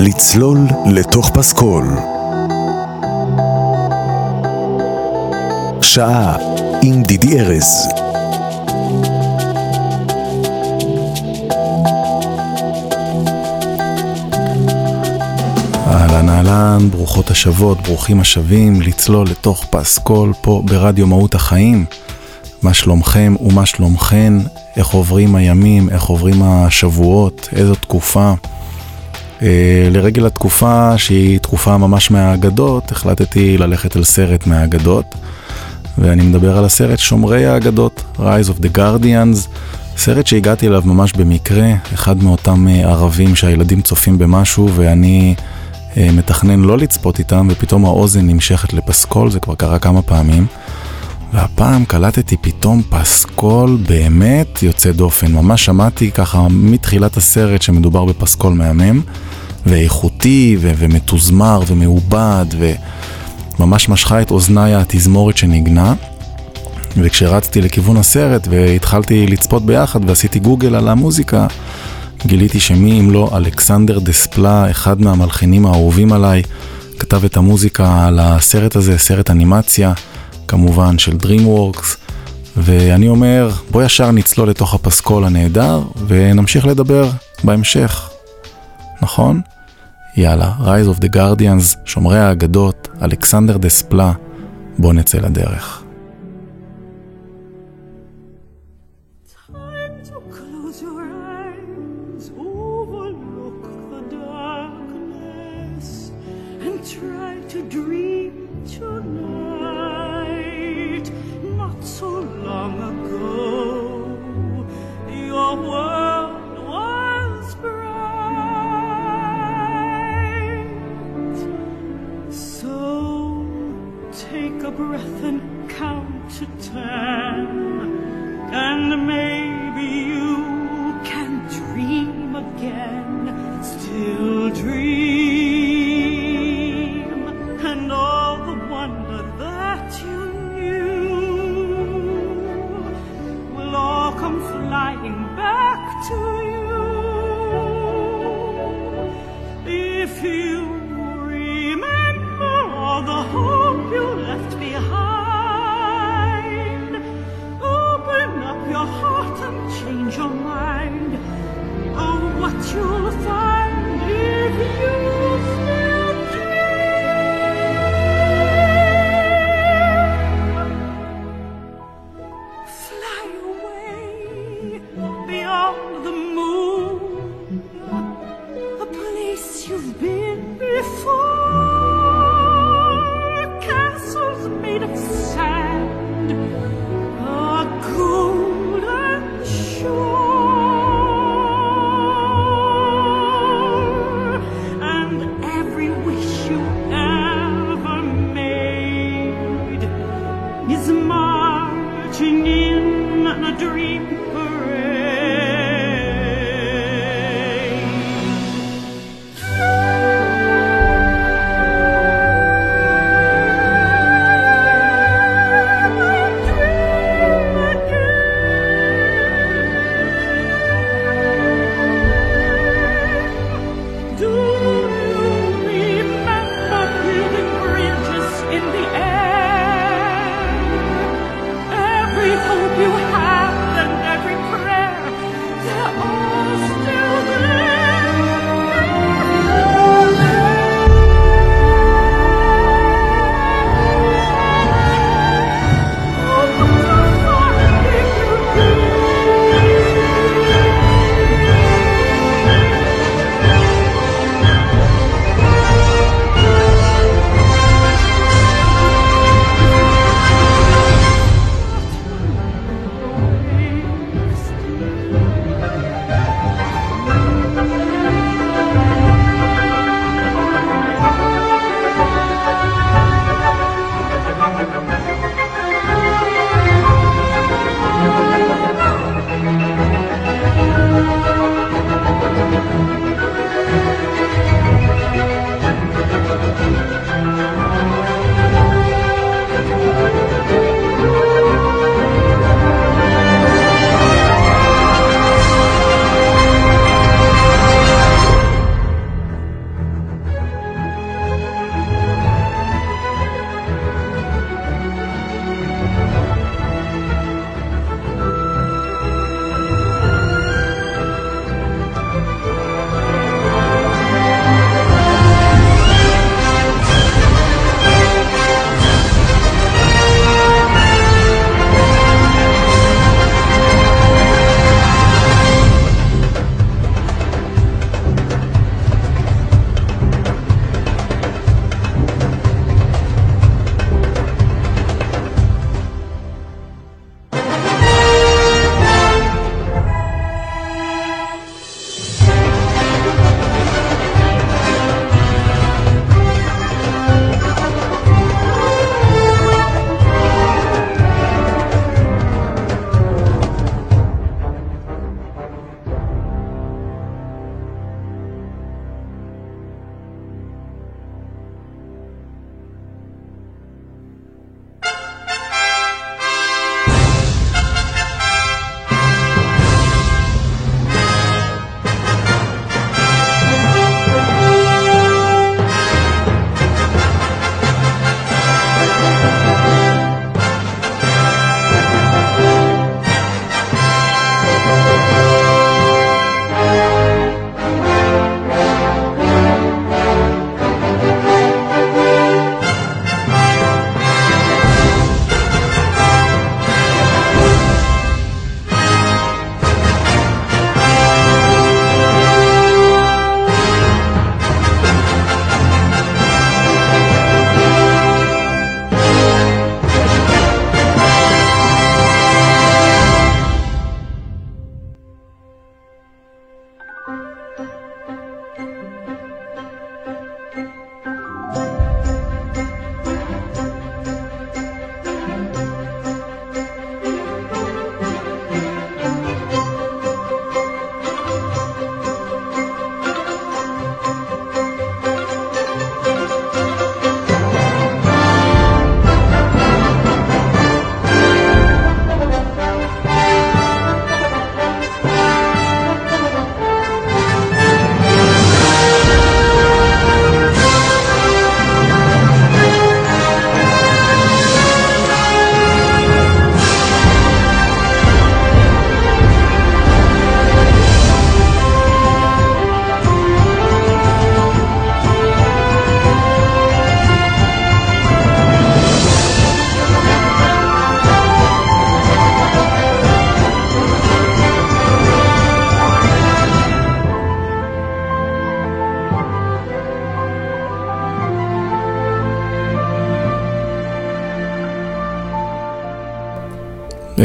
לצלול לתוך פסקול. שעה עם דידי ארז. אהלן אהלן, ברוכות השבות, ברוכים השבים, לצלול לתוך פסקול פה ברדיו מהות החיים. מה שלומכם ומה שלומכן, איך עוברים הימים, איך עוברים השבועות, איזו תקופה. אה, לרגל התקופה שהיא תקופה ממש מהאגדות, החלטתי ללכת על סרט מהאגדות, ואני מדבר על הסרט שומרי האגדות, Rise of the Guardians, סרט שהגעתי אליו ממש במקרה, אחד מאותם אה, ערבים שהילדים צופים במשהו ואני אה, מתכנן לא לצפות איתם, ופתאום האוזן נמשכת לפסקול, זה כבר קרה כמה פעמים. והפעם קלטתי פתאום פסקול באמת יוצא דופן. ממש שמעתי ככה מתחילת הסרט שמדובר בפסקול מהמם, ואיכותי, ו- ומתוזמר, ומעובד, וממש משכה את אוזניי התזמורת שניגנה. וכשרצתי לכיוון הסרט והתחלתי לצפות ביחד ועשיתי גוגל על המוזיקה, גיליתי שמי אם לא אלכסנדר דספלה, אחד מהמלחינים האהובים עליי, כתב את המוזיקה על הסרט הזה, סרט אנימציה. כמובן של DreamWorks, ואני אומר, בוא ישר נצלול לתוך הפסקול הנהדר, ונמשיך לדבר בהמשך, נכון? יאללה, Rise of the Guardians, שומרי האגדות, אלכסנדר דספלה, בוא נצא לדרך. you have and every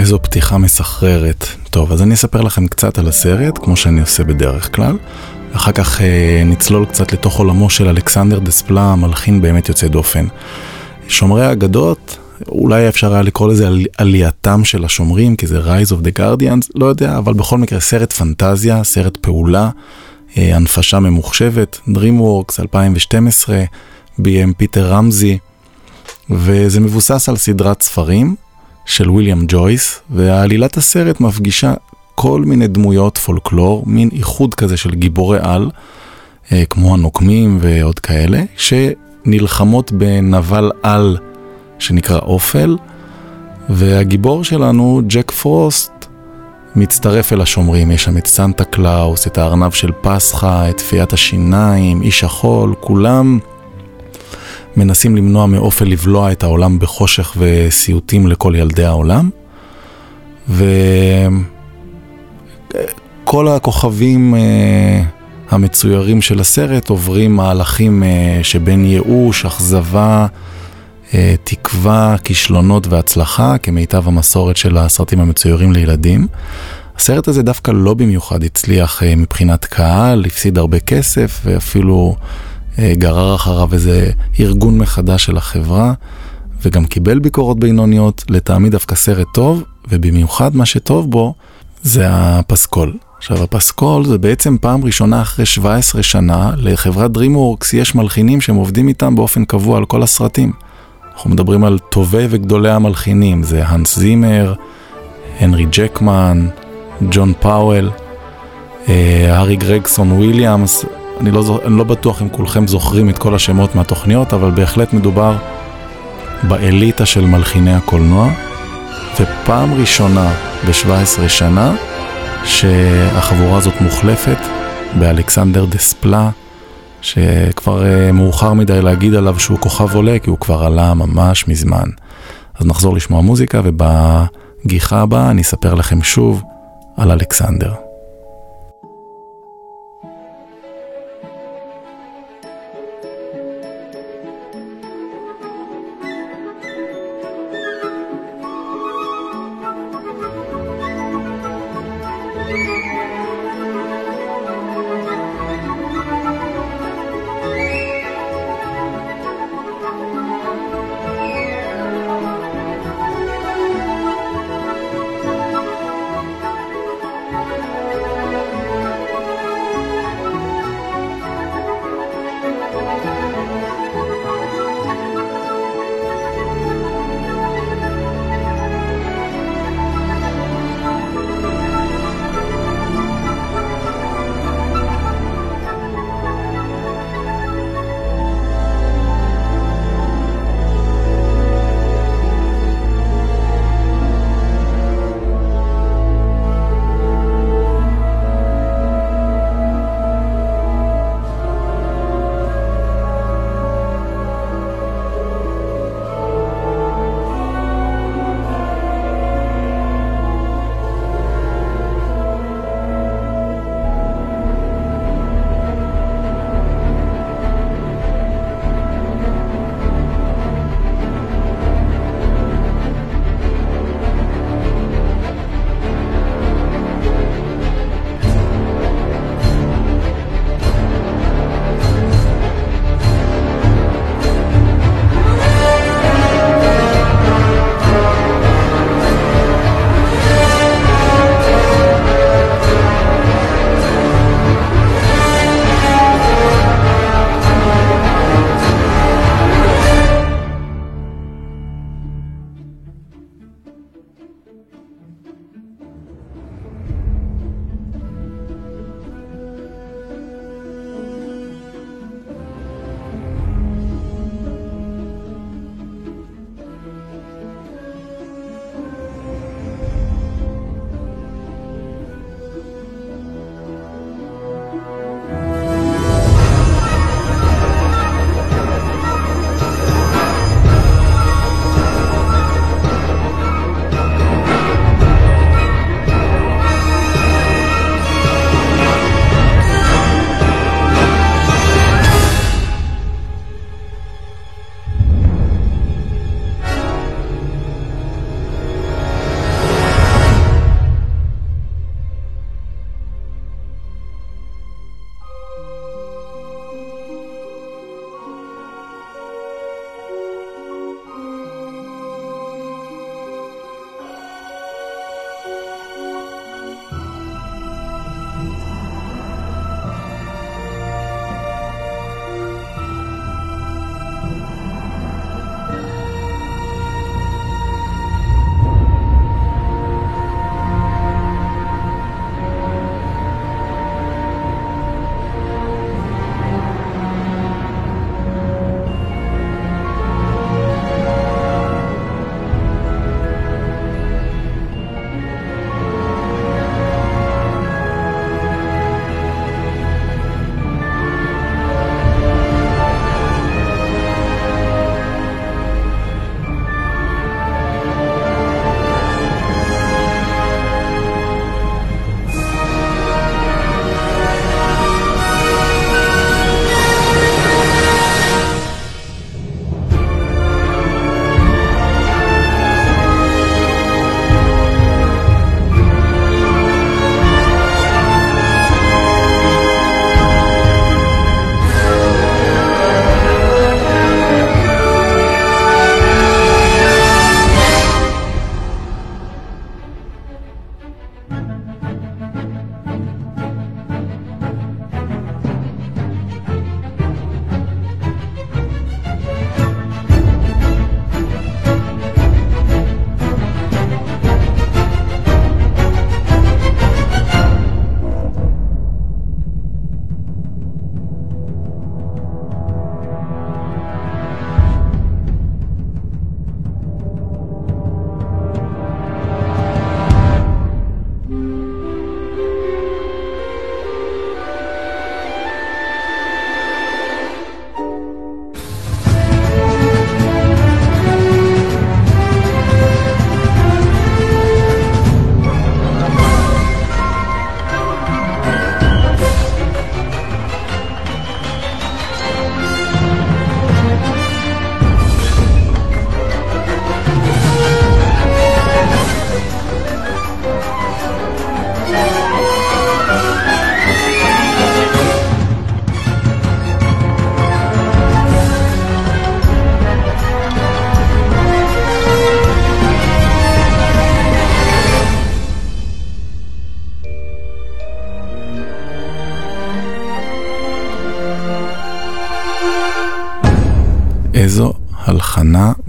איזו פתיחה מסחררת. טוב, אז אני אספר לכם קצת על הסרט, כמו שאני עושה בדרך כלל. אחר כך אה, נצלול קצת לתוך עולמו של אלכסנדר דספלה, מלחין באמת יוצא דופן. שומרי האגדות, אולי אפשר היה לקרוא לזה על, עלייתם של השומרים, כי זה Rise of the Guardians, לא יודע, אבל בכל מקרה סרט פנטזיה, סרט פעולה, אה, הנפשה ממוחשבת, DreamWorks 2012, ביים פיטר רמזי, וזה מבוסס על סדרת ספרים של ויליאם ג'ויס, ועלילת הסרט מפגישה כל מיני דמויות פולקלור, מין איחוד כזה של גיבורי על, אה, כמו הנוקמים ועוד כאלה, שנלחמות בנבל על שנקרא אופל, והגיבור שלנו, ג'ק פרוסט, מצטרף אל השומרים, יש שם את סנטה קלאוס, את הארנב של פסחא, את פיית השיניים, איש החול, כולם מנסים למנוע מאופל לבלוע את העולם בחושך וסיוטים לכל ילדי העולם. וכל הכוכבים אה, המצוירים של הסרט עוברים מהלכים אה, שבין ייאוש, אכזבה, אה, תקווה, כישלונות והצלחה, כמיטב המסורת של הסרטים המצוירים לילדים. הסרט הזה דווקא לא במיוחד הצליח מבחינת קהל, הפסיד הרבה כסף ואפילו גרר אחריו איזה ארגון מחדש של החברה, וגם קיבל ביקורות בינוניות, לטעמי דווקא סרט טוב, ובמיוחד מה שטוב בו זה הפסקול. עכשיו הפסקול זה בעצם פעם ראשונה אחרי 17 שנה לחברת DreamWorks יש מלחינים שהם עובדים איתם באופן קבוע על כל הסרטים. אנחנו מדברים על טובי וגדולי המלחינים, זה האנס זימר, הנרי ג'קמן, ג'ון פאוול, אה, הארי גרגסון וויליאמס, אני לא, אני לא בטוח אם כולכם זוכרים את כל השמות מהתוכניות, אבל בהחלט מדובר באליטה של מלחיני הקולנוע, ופעם ראשונה ב-17 שנה שהחבורה הזאת מוחלפת באלכסנדר דספלה, שכבר uh, מאוחר מדי להגיד עליו שהוא כוכב עולה, כי הוא כבר עלה ממש מזמן. אז נחזור לשמוע מוזיקה, ובגיחה הבאה אני אספר לכם שוב על אלכסנדר.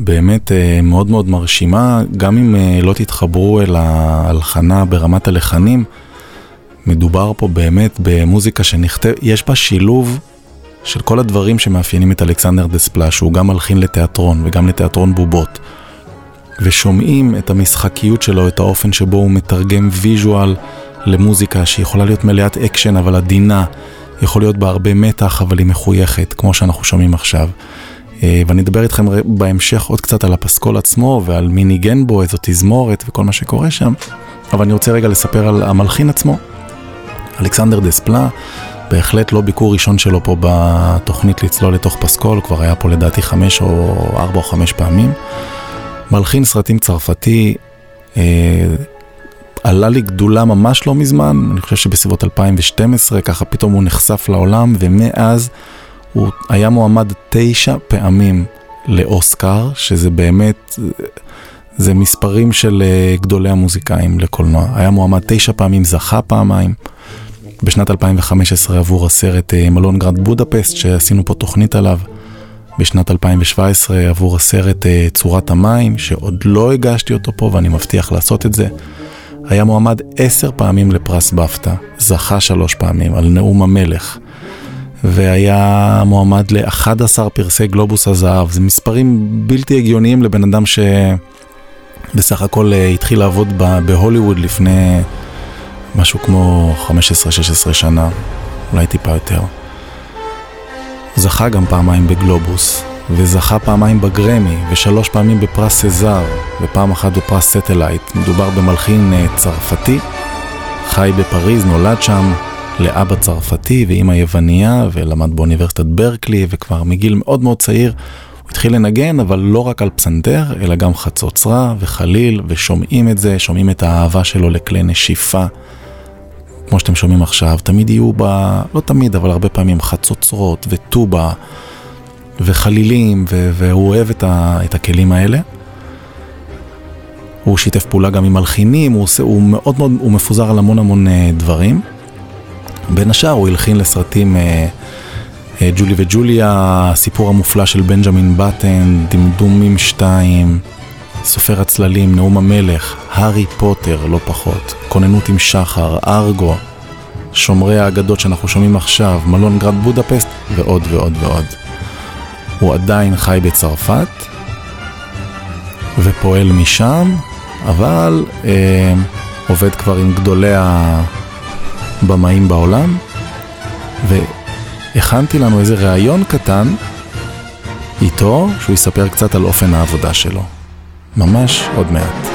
באמת אה, מאוד מאוד מרשימה, גם אם אה, לא תתחברו אל ההלחנה ברמת הלחנים, מדובר פה באמת במוזיקה שנכתב, יש בה שילוב של כל הדברים שמאפיינים את אלכסנדר דספלה, שהוא גם מלחין לתיאטרון וגם לתיאטרון בובות. ושומעים את המשחקיות שלו, את האופן שבו הוא מתרגם visual למוזיקה שיכולה להיות מלאת אקשן אבל עדינה, יכול להיות בה הרבה מתח אבל היא מחויכת, כמו שאנחנו שומעים עכשיו. אה, ואני אדבר איתכם בהמשך עוד קצת על הפסקול עצמו ועל מי ניגן בו, איזו תזמורת וכל מה שקורה שם, אבל אני רוצה רגע לספר על המלחין עצמו. אלכסנדר דספלה, בהחלט לא ביקור ראשון שלו פה בתוכנית לצלול לתוך פסקול, כבר היה פה לדעתי חמש או ארבע או חמש פעמים. מלחין סרטים צרפתי, אה, עלה לי גדולה ממש לא מזמן, אני חושב שבסביבות 2012, ככה פתאום הוא נחשף לעולם, ומאז הוא היה מועמד תשע פעמים לאוסקר, שזה באמת, זה מספרים של אה, גדולי המוזיקאים לקולנוע. היה מועמד תשע פעמים, זכה פעמיים. בשנת 2015 עבור הסרט אה, מלון גרד בודפסט, שעשינו פה תוכנית עליו. בשנת 2017 עבור הסרט אה, צורת המים, שעוד לא הגשתי אותו פה ואני מבטיח לעשות את זה. היה מועמד עשר פעמים לפרס בפטה, זכה שלוש פעמים על נאום המלך. והיה מועמד ל-11 פרסי גלובוס הזהב. זה מספרים בלתי הגיוניים לבן אדם שבסך הכל אה, התחיל לעבוד בהוליווד לפני משהו כמו 15-16 שנה, אולי טיפה יותר. זכה גם פעמיים בגלובוס, וזכה פעמיים בגרמי, ושלוש פעמים בפרס סזאר, ופעם אחת בפרס סטלייט. מדובר במלחין אה, צרפתי, חי בפריז, נולד שם, לאבא צרפתי ואימא יווניה, ולמד באוניברסיטת ברקלי, וכבר מגיל מאוד מאוד צעיר הוא התחיל לנגן, אבל לא רק על פסנתר, אלא גם חצוצרה וחליל, ושומעים את זה, שומעים את האהבה שלו לכלי נשיפה. כמו שאתם שומעים עכשיו, תמיד יהיו בה, לא תמיד, אבל הרבה פעמים חצוצרות וטובה וחלילים, ו- והוא אוהב את, ה- את הכלים האלה. הוא שיתף פעולה גם עם מלחינים, הוא, עושה, הוא מאוד מאוד, הוא מפוזר על המון המון אה, דברים. בין השאר הוא הלחין לסרטים אה, אה, ג'ולי וג'וליה, הסיפור המופלא של בנג'מין בטן, דמדומים 2, סופר הצללים, נאום המלך, הארי פוטר, לא פחות, כוננות עם שחר, ארגו, שומרי האגדות שאנחנו שומעים עכשיו, מלון גרד בודפסט, ועוד ועוד ועוד. הוא עדיין חי בצרפת, ופועל משם, אבל אה, עובד כבר עם גדולי הבמאים בעולם, והכנתי לנו איזה ראיון קטן איתו, שהוא יספר קצת על אופן העבודה שלו. ממש עוד מעט.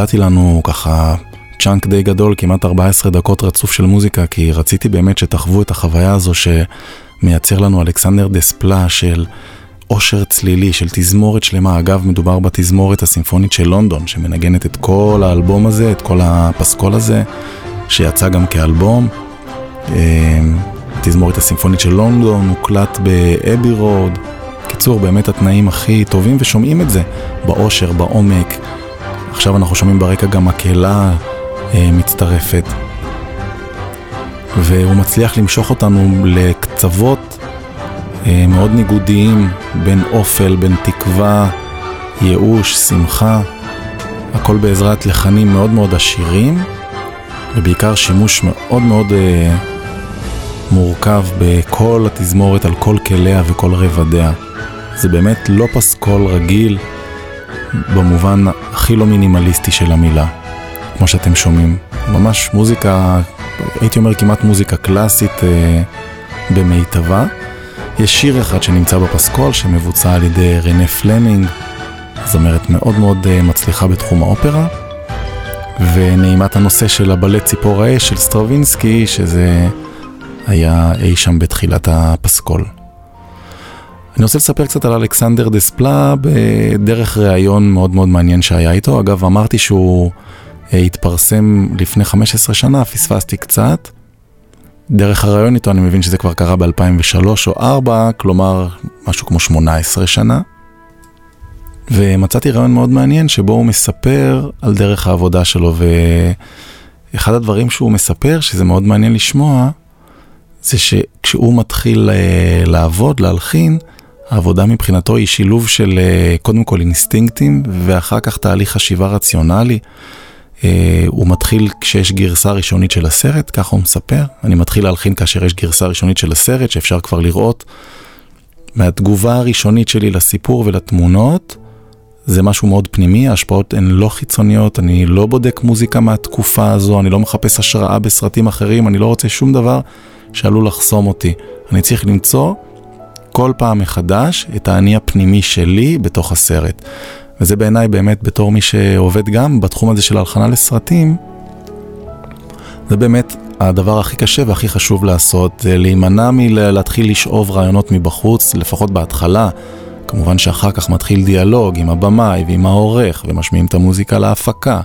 נתתי לנו ככה צ'אנק די גדול, כמעט 14 דקות רצוף של מוזיקה, כי רציתי באמת שתחוו את החוויה הזו שמייצר לנו אלכסנדר דספלה של עושר צלילי, של תזמורת שלמה. אגב, מדובר בתזמורת הסימפונית של לונדון, שמנגנת את כל האלבום הזה, את כל הפסקול הזה, שיצא גם כאלבום. אמ, תזמורת הסימפונית של לונדון, הוקלט באבי רוד. קיצור, באמת התנאים הכי טובים, ושומעים את זה בעושר, בעומק. עכשיו אנחנו שומעים ברקע גם מקהלה אה, מצטרפת. והוא מצליח למשוך אותנו לקצוות אה, מאוד ניגודיים בין אופל, בין תקווה, ייאוש, שמחה, הכל בעזרת לחנים מאוד מאוד עשירים, ובעיקר שימוש מאוד מאוד אה, מורכב בכל התזמורת על כל כליה וכל רבדיה. זה באמת לא פסקול רגיל במובן הכי לא מינימליסטי של המילה, כמו שאתם שומעים. ממש מוזיקה, הייתי אומר כמעט מוזיקה קלאסית אה, במיטבה. יש שיר אחד שנמצא בפסקול שמבוצע על ידי רנה פלמינג, זמרת מאוד מאוד אה, מצליחה בתחום האופרה. ונעימת הנושא של הבלט ציפור האש של סטרווינסקי, שזה היה אי שם בתחילת הפסקול. אני רוצה לספר קצת על אלכסנדר דספלה בדרך ראיון מאוד מאוד מעניין שהיה איתו. אגב, אמרתי שהוא אה, התפרסם לפני 15 שנה, פספסתי קצת. דרך הראיון איתו אני מבין שזה כבר קרה ב-2003 או 2004, כלומר משהו כמו 18 שנה. ומצאתי רעיון מאוד מעניין שבו הוא מספר על דרך העבודה שלו, ואחד הדברים שהוא מספר, שזה מאוד מעניין לשמוע, זה שכשהוא מתחיל uh, לעבוד, להלחין, העבודה מבחינתו היא שילוב של uh, קודם כל אינסטינקטים, ואחר כך תהליך חשיבה רציונלי. Uh, הוא מתחיל כשיש גרסה ראשונית של הסרט, ככה הוא מספר. אני מתחיל להלחין כאשר יש גרסה ראשונית של הסרט, שאפשר כבר לראות. מהתגובה הראשונית שלי לסיפור ולתמונות, זה משהו מאוד פנימי, ההשפעות הן לא חיצוניות, אני לא בודק מוזיקה מהתקופה הזו, אני לא מחפש השראה בסרטים אחרים, אני לא רוצה שום דבר שעלול לחסום אותי. אני צריך למצוא כל פעם מחדש את האני הפנימי שלי בתוך הסרט. וזה בעיניי באמת בתור מי שעובד גם בתחום הזה של הלחנה לסרטים, זה באמת הדבר הכי קשה והכי חשוב לעשות, זה להימנע מלהתחיל לשאוב רעיונות מבחוץ, לפחות בהתחלה. כמובן שאחר כך מתחיל דיאלוג עם הבמאי ועם העורך, ומשמיעים את המוזיקה להפקה,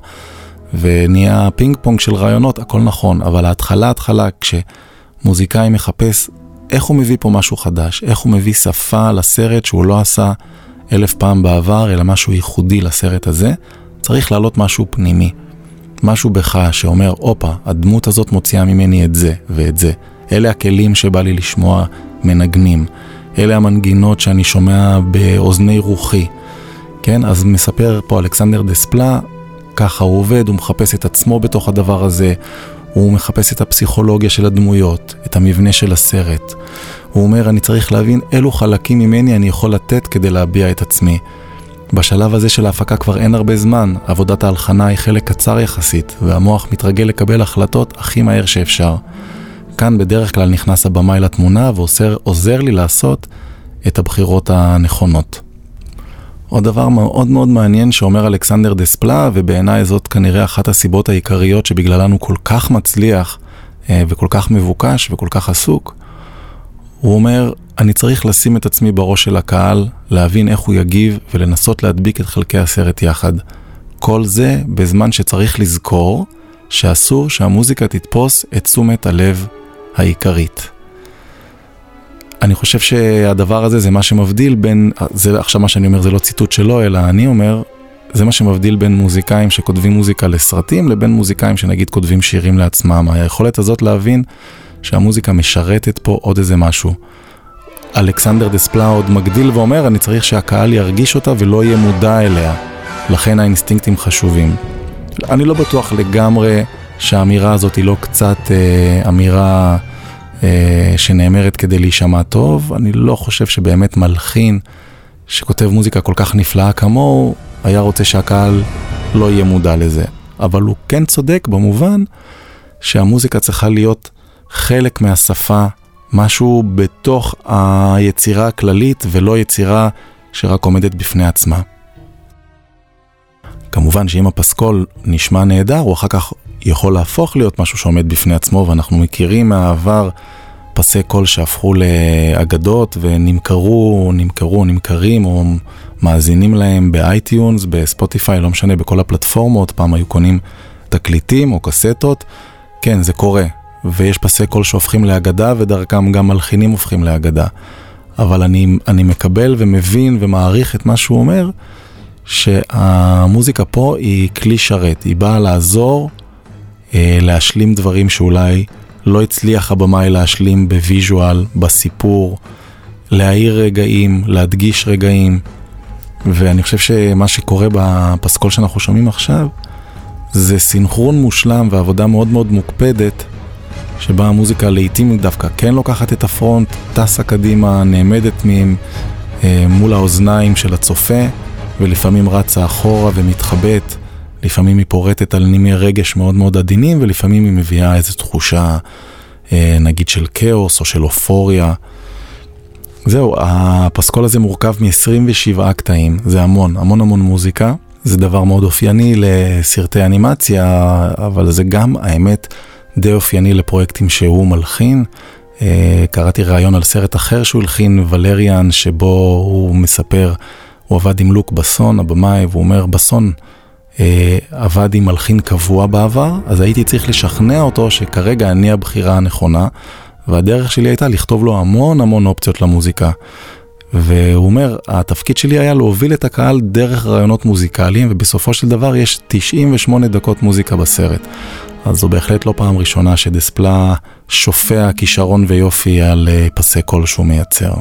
ונהיה פינג פונג של רעיונות, הכל נכון, אבל ההתחלה, התחלה, כשמוזיקאי מחפש איך הוא מביא פה משהו חדש, איך הוא מביא שפה לסרט שהוא לא עשה אלף פעם בעבר, אלא משהו ייחודי לסרט הזה, צריך לעלות משהו פנימי. משהו בך שאומר, הופה, הדמות הזאת מוציאה ממני את זה ואת זה. אלה הכלים שבא לי לשמוע מנגנים. אלה המנגינות שאני שומע באוזני רוחי. כן, אז מספר פה אלכסנדר דספלה, ככה הוא עובד, הוא מחפש את עצמו בתוך הדבר הזה, הוא מחפש את הפסיכולוגיה של הדמויות, את המבנה של הסרט. הוא אומר, אני צריך להבין אילו חלקים ממני אני יכול לתת כדי להביע את עצמי. בשלב הזה של ההפקה כבר אין הרבה זמן, עבודת ההלחנה היא חלק קצר יחסית, והמוח מתרגל לקבל החלטות הכי מהר שאפשר. כאן בדרך כלל נכנס הבמאי לתמונה ועוזר לי לעשות את הבחירות הנכונות. עוד דבר מאוד מאוד מעניין שאומר אלכסנדר דספלה, ובעיניי זאת כנראה אחת הסיבות העיקריות שבגללן הוא כל כך מצליח אה, וכל כך מבוקש וכל כך עסוק, הוא אומר, אני צריך לשים את עצמי בראש של הקהל, להבין איך הוא יגיב ולנסות להדביק את חלקי הסרט יחד. כל זה בזמן שצריך לזכור שאסור שהמוזיקה תתפוס את תשומת הלב העיקרית. אני חושב שהדבר הזה זה מה שמבדיל בין, זה עכשיו מה שאני אומר זה לא ציטוט שלו, אלא אני אומר, זה מה שמבדיל בין מוזיקאים שכותבים מוזיקה לסרטים, לבין מוזיקאים שנגיד כותבים שירים לעצמם. היכולת הזאת להבין שהמוזיקה משרתת פה עוד איזה משהו. אלכסנדר דספלה עוד מגדיל ואומר, אני צריך שהקהל ירגיש אותה ולא יהיה מודע אליה. לכן האינסטינקטים חשובים. אני לא בטוח לגמרי שהאמירה הזאת היא לא קצת אה, אמירה שנאמרת כדי להישמע טוב. אני לא חושב שבאמת מלחין שכותב מוזיקה כל כך נפלאה כמוהו, היה רוצה שהקהל לא יהיה מודע לזה. אבל הוא כן צודק במובן שהמוזיקה צריכה להיות חלק מהשפה, משהו בתוך היצירה הכללית ולא יצירה שרק עומדת בפני עצמה. כמובן שאם הפסקול נשמע נהדר, הוא אחר כך יכול להפוך להיות משהו שעומד בפני עצמו, ואנחנו מכירים מהעבר פסי קול שהפכו לאגדות ונמכרו, נמכרו, נמכרים או מאזינים להם ב iTunes, ב Spotify, לא משנה, בכל הפלטפורמות, פעם היו קונים תקליטים או קסטות, כן, זה קורה, ויש פסי קול שהופכים לאגדה ודרכם גם מלחינים הופכים לאגדה. אבל אני, אני מקבל ומבין ומעריך את מה שהוא אומר, שהמוזיקה פה היא כלי שרת, היא באה לעזור להשלים דברים שאולי לא הצליח הבמאי להשלים בוויז'ואל, בסיפור, להאיר רגעים, להדגיש רגעים, ואני חושב שמה שקורה בפסקול שאנחנו שומעים עכשיו, זה סינכרון מושלם ועבודה מאוד מאוד מוקפדת, שבה המוזיקה לעיתים דווקא כן לוקחת את הפרונט, טסה קדימה, נעמדת מהם אה, מול האוזניים של הצופה, ולפעמים רצה אחורה ומתחבאת, לפעמים היא פורטת על נימי רגש מאוד מאוד עדינים, ולפעמים היא מביאה איזו תחושה, אה, נגיד של כאוס או של אופוריה. זהו, הפסקול הזה מורכב מ-27 קטעים, זה המון, המון המון מוזיקה. זה דבר מאוד אופייני לסרטי אנימציה, אבל זה גם, האמת, די אופייני לפרויקטים שהוא מלחין. אה, קראתי ראיון על סרט אחר שהוא הלחין, ולריאן, שבו הוא מספר, הוא עבד עם לוק בסון, הבמאי, והוא אומר, בסון עבד עם מלחין קבוע בעבר, אז הייתי צריך לשכנע אותו שכרגע אני הבחירה הנכונה, והדרך שלי הייתה לכתוב לו המון המון אופציות למוזיקה. והוא אומר, התפקיד שלי היה להוביל את הקהל דרך רעיונות מוזיקליים, ובסופו של דבר יש 98 דקות מוזיקה בסרט. אז זו בהחלט לא פעם ראשונה שדספלה שופע כישרון ויופי על אה, פסי קול שהוא מייצר.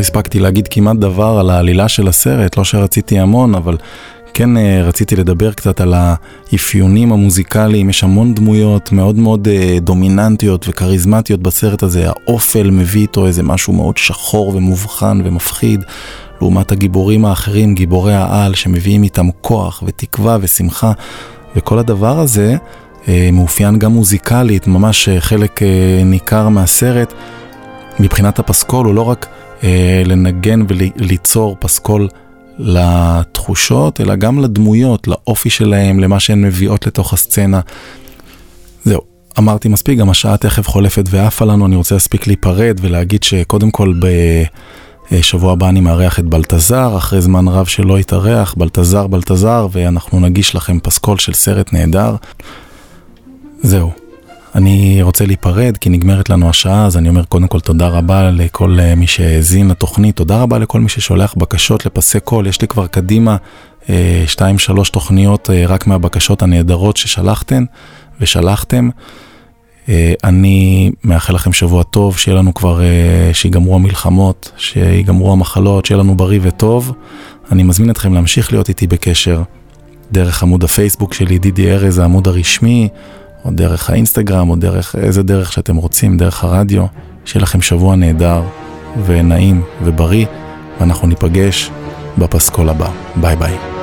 הספקתי להגיד כמעט דבר על העלילה של הסרט, לא שרציתי המון, אבל כן אה, רציתי לדבר קצת על האפיונים המוזיקליים, יש המון דמויות מאוד מאוד אה, דומיננטיות וכריזמטיות בסרט הזה, האופל מביא איתו איזה משהו מאוד שחור ומובחן ומפחיד, לעומת הגיבורים האחרים, גיבורי העל, שמביאים איתם כוח ותקווה ושמחה, וכל הדבר הזה אה, מאופיין גם מוזיקלית, ממש חלק ניכר מהסרט. מבחינת הפסקול הוא לא רק לנגן וליצור פסקול לתחושות, אלא גם לדמויות, לאופי שלהם, למה שהן מביאות לתוך הסצנה. זהו, אמרתי מספיק, גם השעה תכף חולפת ועפה לנו, אני רוצה להספיק להיפרד ולהגיד שקודם כל בשבוע הבא אני מארח את בלטזר, אחרי זמן רב שלא התארח, בלטזר בלטזר, ואנחנו נגיש לכם פסקול של סרט נהדר. זהו, אני רוצה להיפרד כי נגמרת לנו השעה, אז אני אומר קודם כל תודה רבה לכל אה, מי שהאזין לתוכנית, תודה רבה לכל מי ששולח בקשות לפסי קול, יש לי כבר קדימה 2-3 אה, תוכניות אה, רק מהבקשות הנהדרות ששלחתם ושלחתם. אני מאחל לכם שבוע טוב, שיהיה לנו כבר, שיגמרו המלחמות, שיגמרו המחלות, שיהיה לנו בריא וטוב. אני מזמין אתכם להמשיך להיות איתי בקשר דרך עמוד הפייסבוק שלי, דידי ארז, העמוד הרשמי. או דרך האינסטגרם, או דרך איזה דרך שאתם רוצים, דרך הרדיו. שיהיה לכם שבוע נהדר ונעים ובריא, ואנחנו ניפגש בפסקול הבא. ביי ביי.